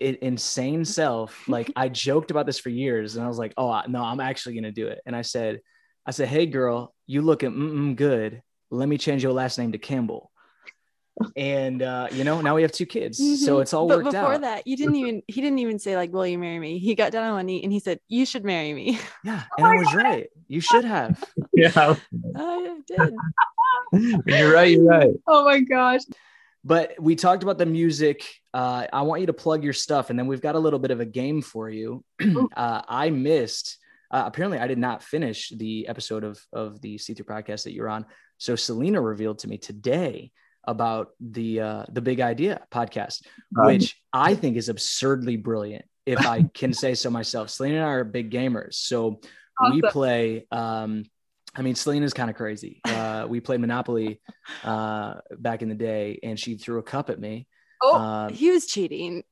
insane self, like I joked about this for years, and I was like, oh no, I'm actually gonna do it. And I said, I said, hey girl, you looking mm good. Let me change your last name to Campbell. And uh, you know, now we have two kids, so Mhm. it's all but worked before out. Before that, you didn't even he didn't even say like, "Will you marry me?" He got down on one knee and he said, "You should marry me." Yeah, and I was right. You should have. yeah. I did. You're right. You're right. oh my gosh. But we talked about the music. Uh, I want you to plug your stuff, and then we've got a little bit of a game for you. uh, I missed. Uh, apparently, I did not finish the episode of of the See Through podcast that you're on. So Selena revealed to me today about the uh, the Big Idea podcast, Um, which I think is absurdly brilliant. If I can say so myself, Selena and I are big gamers, so we play. Um, I mean, Selena's kind of crazy. Uh, we played Monopoly uh, back in the day, and she threw a cup at me. Oh, Um, He was cheating.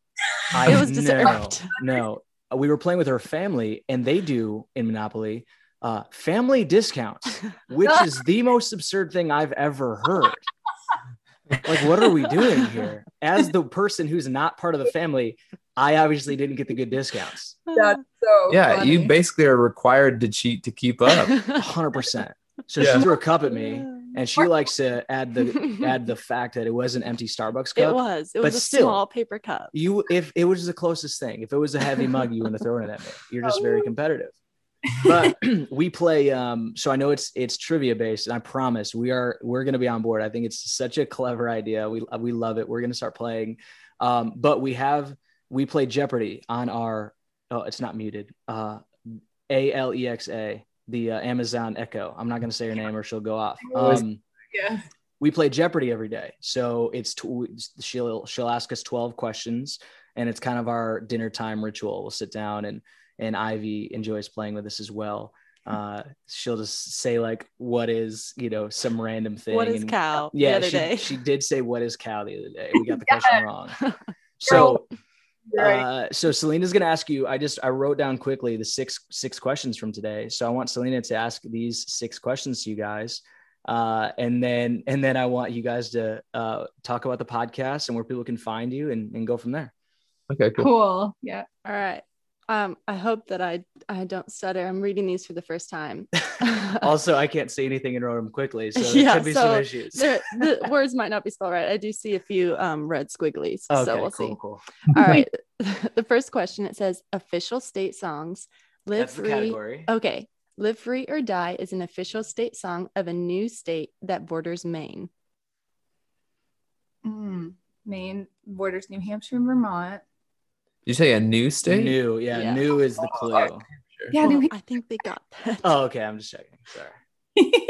I It was no, deserved. no, we were playing with her family, and they do in Monopoly uh, family discounts, which is the most absurd thing I've ever heard. Like, what are we doing here? As the person who's not part of the family, I obviously didn't get the good discounts. that's so Yeah. You basically are required to cheat to keep up. hundred percent. So Yeah. she threw a cup at me, and she likes to add the add the fact that it was an empty Starbucks cup. It was. It was a still, small paper cup. You, if it was the closest thing, if it was a heavy mug, you wouldn't have thrown it at me. You're just very competitive. But we play. Um, so I know it's it's trivia based, and I promise we are we're going to be on board. I think it's such a clever idea. We we love it. We're going to start playing. Um, but we have we play Jeopardy on our. Oh, it's not muted. Uh, A L E X A, the uh, Amazon Echo. I'm not going to say her name or she'll go off. Um, yeah. we play Jeopardy every day. So it's tw- she'll she'll ask us 12 questions and it's kind of our dinner time ritual. We'll sit down and and Ivy enjoys playing with us as well. Uh, she'll just say like what is, you know, some random thing. What is and- cow? Yeah, the other she, day. she did say what is cow the other day. We got the question wrong. So You're right. uh, so Selena's gonna ask you. I just I wrote down quickly the six six questions from today. So I want Selena to ask these six questions to you guys, uh, and then and then I want you guys to uh, talk about the podcast and where people can find you and, and go from there. Okay, cool. cool. Yeah. All right. Um, I hope that I I don't stutter. I'm reading these for the first time. also, I can't say anything and wrote them quickly, so there Yeah, could be so some issues. There- the words might not be spelled right. I do see a few um, red squigglies, okay, so we'll cool, see. cool. All right. the first question it says official state songs. Live That's the free. category. Okay. Live Free or Die is an official state song of a new state that borders Maine. Mm. Maine borders New Hampshire and Vermont. You say a new state? New, yeah, Yeah. new is the clue. Yeah, Well, I think they got that. Oh, okay. I'm just checking. Sorry.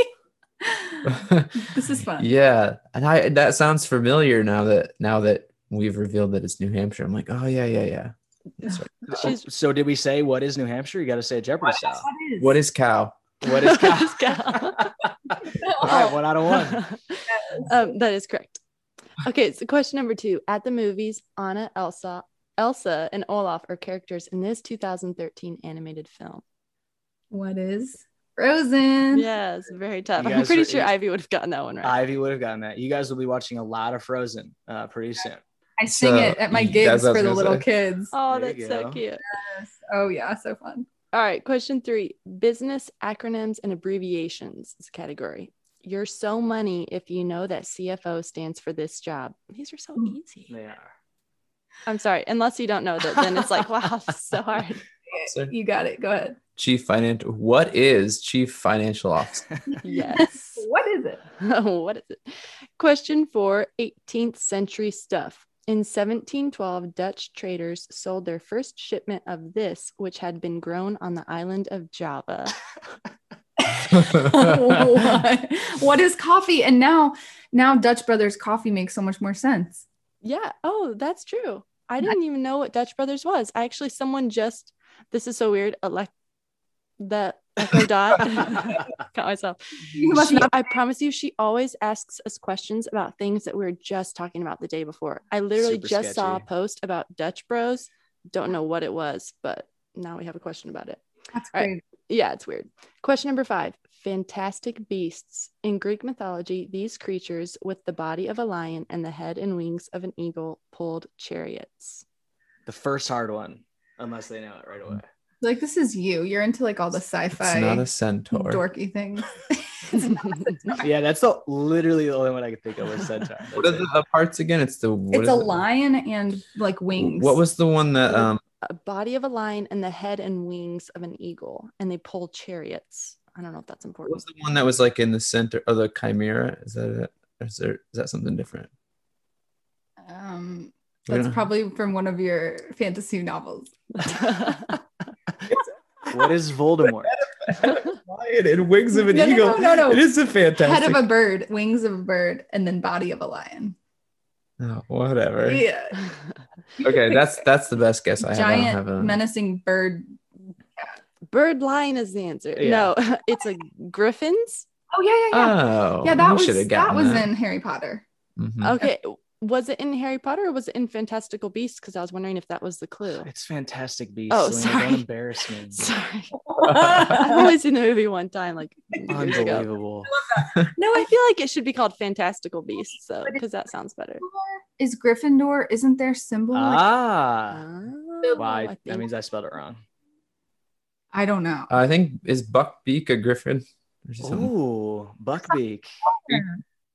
This is fun. yeah, and I that sounds familiar now that now that we've revealed that it's New Hampshire. I'm like, oh yeah, yeah, yeah. Right. She's- so did we say what is New Hampshire? You got to say it Jeopardy style. What is cow? What is What cow? is cow? All right, one out of one. um, that is correct. Okay, so question number two. At the movies, Anna, Elsa, Elsa, and Olaf are characters in this 2013 animated film. What is Frozen? Yes, very tough. You I'm pretty are- sure Ivy would have gotten that one right. Ivy would have gotten that. You guys will be watching a lot of Frozen uh, pretty soon. I sing So, it at my gigs what I was for the little say. kids. oh, There that's so go. cute. Oh yeah, so fun. All right, question three business acronyms and abbreviations is a category. You're so money if you know that CFO stands for this job. These are so Mm. easy. They are. I'm sorry, unless you don't know that, then it's like, wow, so hard. Sir. You got it. Go ahead. Chief financial. What is chief financial officer? Yes. What is it? what is it? Question four 18th century stuff. In 1712, Dutch traders sold their first shipment of this, which had been grown on the island of Java. what? what is coffee? And now, now Dutch Brothers coffee makes so much more sense. Yeah. Oh, that's true. I didn't even know what Dutch Brothers was. I actually, someone just, this is so weird. Elect the Echo Dot. Got myself. She, I promise you, she always asks us questions about things that we were just talking about the day before. I literally Super just saw a post about Dutch Bros. Don't know what it was, but now we have a question about it. That's All right. great. Yeah, it's weird. Question number five Fantastic beasts. In Greek mythology, these creatures with the body of a lion and the head and wings of an eagle pulled chariots. the first hard one, unless they know it right away. Like this is you. You're into like all the sci-fi not a centaur. dorky things. Yeah, that's the literally the only one I could think of was centaur. What are the, the parts again? It's the. what it's a it? lion and like wings. What was the one that um A body of a lion and the head and wings of an eagle, and they pull chariots. I don't know if that's what important. was the one that was like in the center of the chimera? Is that it? Or is there is that something different? um We that's don't- probably from one of your fantasy novels. What is Voldemort? lion and wings of an No, no, eagle. no, no, no. It is a fantastic. Head of a bird, wings of a bird, and then body of a lion. oh, whatever. Yeah. Okay, that's that's the best guess I have. I have Giant a, menacing bird. Bird lion is the answer. Yeah. No, it's a griffins. Oh yeah, yeah, yeah. Oh, yeah, that was should have that was in Harry Potter. Mhm. Okay. Was it in Harry Potter or was it in Fantastical Beasts? Because I was wondering if that was the clue. It's Fantastic Beasts. Oh, Selena, sorry. Don't embarrass me. Sorry. I've only seen the movie one time, like years ago. Unbelievable. No, I feel like it should be called Fantastical Beasts, though, because that sounds better. Is Gryffindor? Isn't their symbol? like- Ah, Oh, why? I That means I spelled it wrong. I don't know. I think is Buckbeak a griffin? Or something? Ooh, Buckbeak.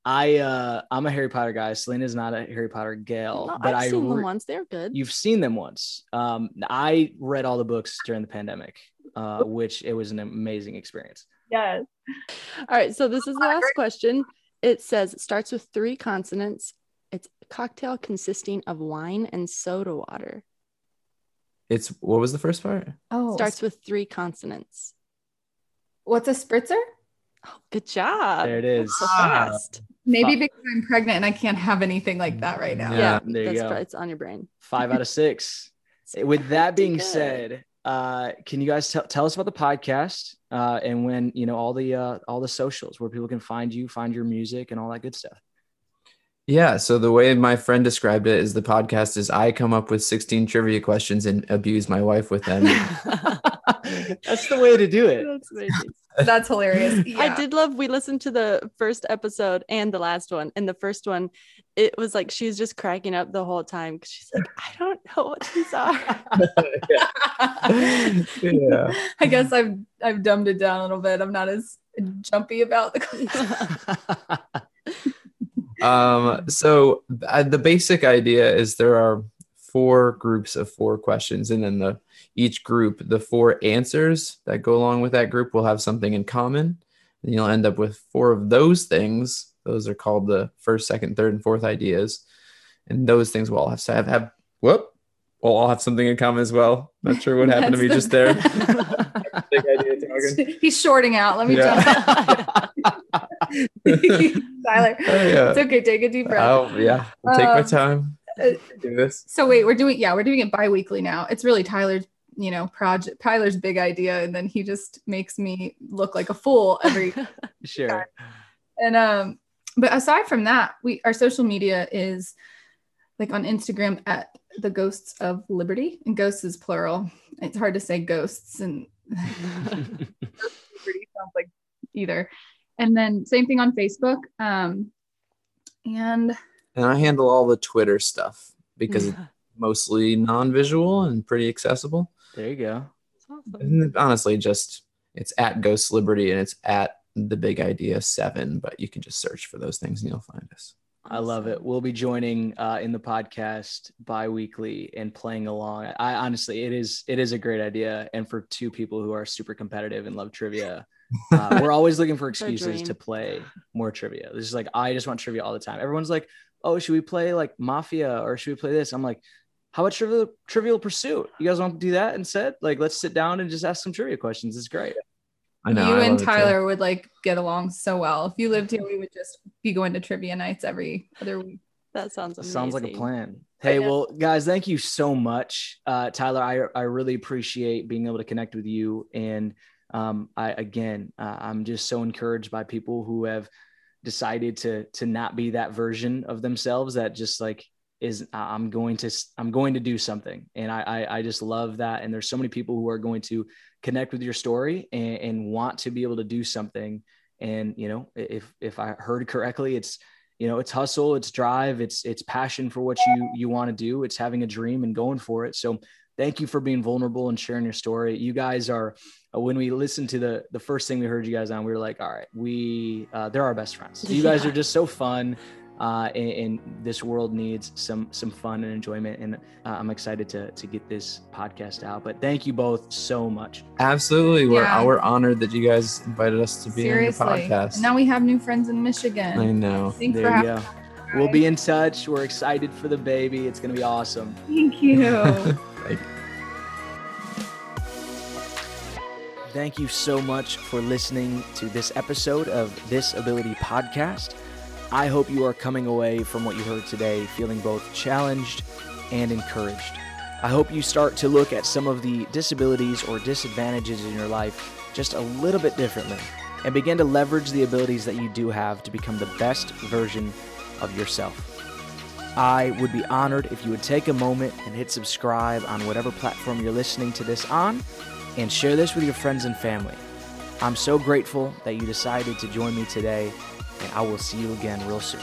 I uh I'm a Harry Potter guy. Selena's not a Harry Potter gal, No, but I've I seen them once. They're good. you've seen them once. Um, I read all the books during the pandemic, uh, which it was an amazing experience. Yes. All right, so this is the last question. It says it starts with three consonants. It's a cocktail consisting of wine and soda water. It's what was the first part? Oh, Starts with three consonants. what's a spritzer? Oh, good job. There it is. So Ah. fast. Maybe Fuck. because I'm pregnant and I can't have anything like that right now. Yeah. Yeah, there you that's go. pro- it's on your brain. Five out of six. With that being good. said, uh, can you guys tell tell us about the podcast uh, and when you know all the uh, all the socials where people can find you, find your music, and all that good stuff. Yeah. So the way my friend described it is the podcast is I come up with 16 trivia questions and abuse my wife with them. That's the way to do it. That's. That's hilarious. I did love we listened to the first episode and the last one. And the first one, it was like she was just cracking up the whole time because she's like, I don't know what these are. yeah. I guess I've I've dumbed it down a little bit. I'm not as jumpy about the Um, so uh, the basic idea is there are four groups of four questions, and then the each group, the four answers that go along with that group will have something in common. And you'll end up with four of those things. Those are called the first, second, third, and fourth ideas. And those things will all have to have, have whoop, will all have something in common as well. Not sure what happened to me That's just there. Big idea. He's shorting out. Let me Yeah. jump. Tyler, Oh, yeah. it's okay. Take a deep breath. Oh yeah, I'll take my Um, time. uh, Do this. So wait, we're doing yeah, we're doing it bi-weekly now. It's really Tyler's, you know, project Tyler's big idea, and then he just makes me look like a fool every Sure. and um but aside from that, we our social media is like on Instagram at the ghosts of liberty and ghosts is plural. It's hard to say ghosts and liberty sounds like either. And then same thing on Facebook. Um and And I handle all the Twitter stuff because it's mostly non-visual and pretty accessible. There you go. And honestly, just it's at Ghost Liberty and it's at the Big Idea Seven. But you can just search for those things and you'll find us. I love it. We'll be joining uh, in the podcast bi-weekly and playing along. I honestly, it is it is a great idea, and for two people who are super competitive and love trivia, uh, we're always looking for excuses to play more trivia. This is like I just want trivia all the time. Everyone's like, "Oh, should we play like Mafia or should we play this?" I'm like, "How about Trivial Trivial Pursuit? You guys want to do that instead? Like, let's sit down and just ask some trivia questions. It's great." I know. you I and love it too. Tyler would like get along so well. If you lived here, we would just be going to trivia nights every other week. That sounds amazing. Sounds like a plan. Hey, well, guys, thank you so much, uh, Tyler. I I really appreciate being able to connect with you, and um, I again, uh, I'm just so encouraged by people who have decided to to not be that version of themselves that just like is I'm going to I'm going to do something, and I I, I just love that. And there's so many people who are going to connect with your story and, and want to be able to do something. And you know, if if I heard correctly, it's you know it's hustle it's drive it's it's passion for what you you want to do it's having a dream and going for it so thank you for being vulnerable and sharing your story you guys are when we listened to the the first thing we heard you guys on we were like all right we uh, they're our best friends you guys Yeah. are just so fun uh, and, and this world needs some some fun and enjoyment and uh, i'm excited to to get this podcast out but thank you both so much Absolutely. We're Yeah. we're honored that you guys invited us to be Seriously. on your podcast. And now we have new friends in Michigan. I know. Thanks there for you having go me. we'll be in touch we're excited for the baby it's going to be awesome Thank you. Thank you so much for listening to this episode of This Ability Podcast. I hope you are coming away from what you heard today feeling both challenged and encouraged. I hope you start to look at some of the disabilities or disadvantages in your life just a little bit differently and begin to leverage the abilities that you do have to become the best version of yourself. I would be honored if you would take a moment and hit subscribe on whatever platform you're listening to this on and share this with your friends and family. I'm so grateful that you decided to join me today, and I will see you again real soon.